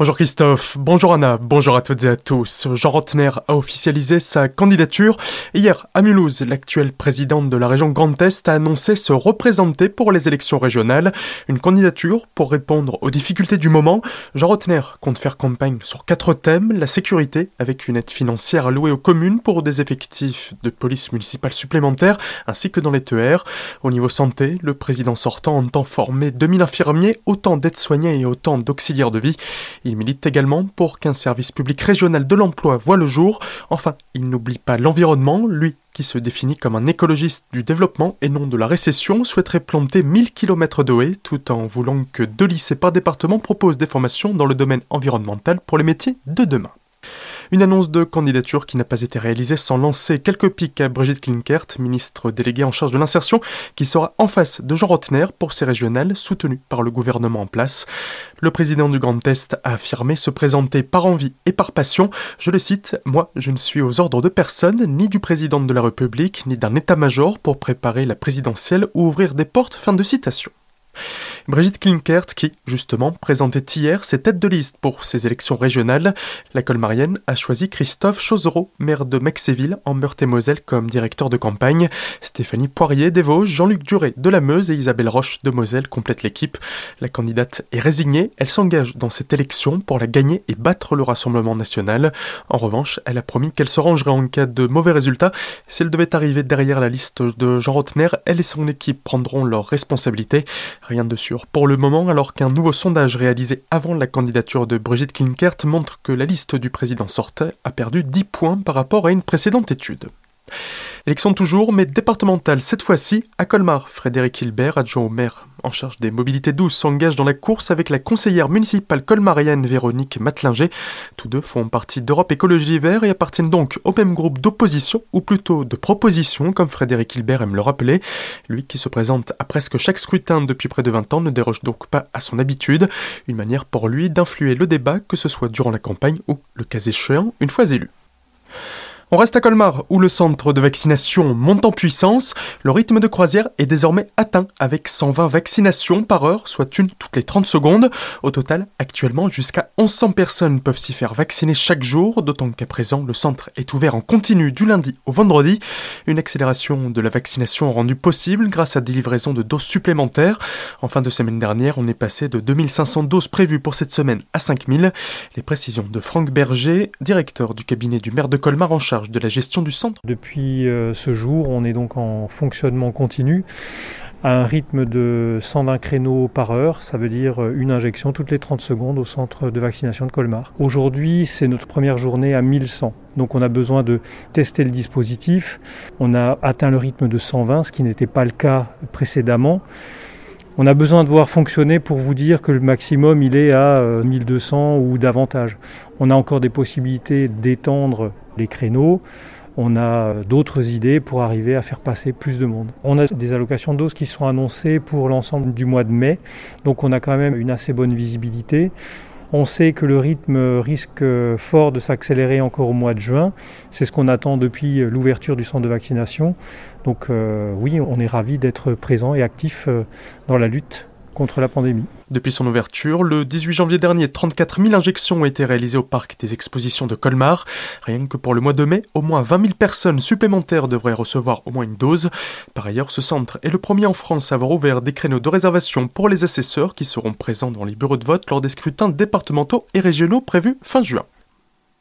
Bonjour Christophe, bonjour Anna, bonjour à toutes et à tous. Jean Rotner a officialisé sa candidature. Hier, à Mulhouse, l'actuel président de la région Grand Est a annoncé se représenter pour les élections régionales. Une candidature pour répondre aux difficultés du moment. Jean Rotner compte faire campagne sur quatre thèmes. La sécurité, avec une aide financière allouée aux communes pour des effectifs de police municipale supplémentaires, ainsi que dans les TER. Au niveau santé, le président sortant entend former 2000 infirmiers, autant d'aides-soignants et autant d'auxiliaires de vie. Milite également pour qu'un service public régional de l'emploi voit le jour. Enfin, il n'oublie pas l'environnement, lui qui se définit comme un écologiste du développement et non de la récession, souhaiterait planter 1000 km de haies tout en voulant que deux lycées par département proposent des formations dans le domaine environnemental pour les métiers de demain. Une annonce de candidature qui n'a pas été réalisée sans lancer quelques pics à Brigitte Klinkert, ministre déléguée en charge de l'insertion, qui sera en face de Jean Rotner pour ces régionales soutenues par le gouvernement en place. Le président du Grand Est a affirmé se présenter par envie et par passion. Je le cite, Moi, je ne suis aux ordres de personne, ni du président de la République, ni d'un état-major pour préparer la présidentielle ou ouvrir des portes. Fin de citation. Brigitte Klinkert, qui, justement, présentait hier ses têtes de liste pour ces élections régionales, la colmarienne a choisi Christophe Chosereau, maire de Mexéville, en Meurthe-et-Moselle, comme directeur de campagne. Stéphanie Poirier des Vosges, Jean-Luc Duré de la Meuse et Isabelle Roche de Moselle complètent l'équipe. La candidate est résignée, elle s'engage dans cette élection pour la gagner et battre le Rassemblement national. En revanche, elle a promis qu'elle se rangerait en cas de mauvais résultats. Si elle devait arriver derrière la liste de Jean Rotner, elle et son équipe prendront leurs responsabilités. Rien de pour le moment, alors qu'un nouveau sondage réalisé avant la candidature de Brigitte Klinkert montre que la liste du président sortait a perdu 10 points par rapport à une précédente étude. Élection toujours, mais départementale cette fois-ci à Colmar. Frédéric Hilbert, adjoint au maire en charge des mobilités douces, s'engage dans la course avec la conseillère municipale colmarienne Véronique Matlinger. Tous deux font partie d'Europe Écologie Vert et appartiennent donc au même groupe d'opposition, ou plutôt de proposition, comme Frédéric Hilbert aime le rappeler. Lui qui se présente à presque chaque scrutin depuis près de 20 ans ne déroge donc pas à son habitude. Une manière pour lui d'influer le débat, que ce soit durant la campagne ou, le cas échéant, une fois élu. On reste à Colmar, où le centre de vaccination monte en puissance. Le rythme de croisière est désormais atteint avec 120 vaccinations par heure, soit une toutes les 30 secondes. Au total, actuellement, jusqu'à 1100 personnes peuvent s'y faire vacciner chaque jour, d'autant qu'à présent, le centre est ouvert en continu du lundi au vendredi. Une accélération de la vaccination rendue possible grâce à des livraisons de doses supplémentaires. En fin de semaine dernière, on est passé de 2500 doses prévues pour cette semaine à 5000. Les précisions de Franck Berger, directeur du cabinet du maire de Colmar en charge de la gestion du centre. Depuis euh, ce jour, on est donc en fonctionnement continu à un rythme de 120 créneaux par heure, ça veut dire euh, une injection toutes les 30 secondes au centre de vaccination de Colmar. Aujourd'hui, c'est notre première journée à 1100. Donc on a besoin de tester le dispositif. On a atteint le rythme de 120, ce qui n'était pas le cas précédemment. On a besoin de voir fonctionner pour vous dire que le maximum il est à 1200 euh, ou davantage. On a encore des possibilités d'étendre créneaux. On a d'autres idées pour arriver à faire passer plus de monde. On a des allocations de doses qui sont annoncées pour l'ensemble du mois de mai, donc on a quand même une assez bonne visibilité. On sait que le rythme risque fort de s'accélérer encore au mois de juin. C'est ce qu'on attend depuis l'ouverture du centre de vaccination. Donc euh, oui, on est ravi d'être présent et actif euh, dans la lutte contre la pandémie. Depuis son ouverture, le 18 janvier dernier, 34 000 injections ont été réalisées au parc des expositions de Colmar. Rien que pour le mois de mai, au moins 20 000 personnes supplémentaires devraient recevoir au moins une dose. Par ailleurs, ce centre est le premier en France à avoir ouvert des créneaux de réservation pour les assesseurs qui seront présents dans les bureaux de vote lors des scrutins départementaux et régionaux prévus fin juin.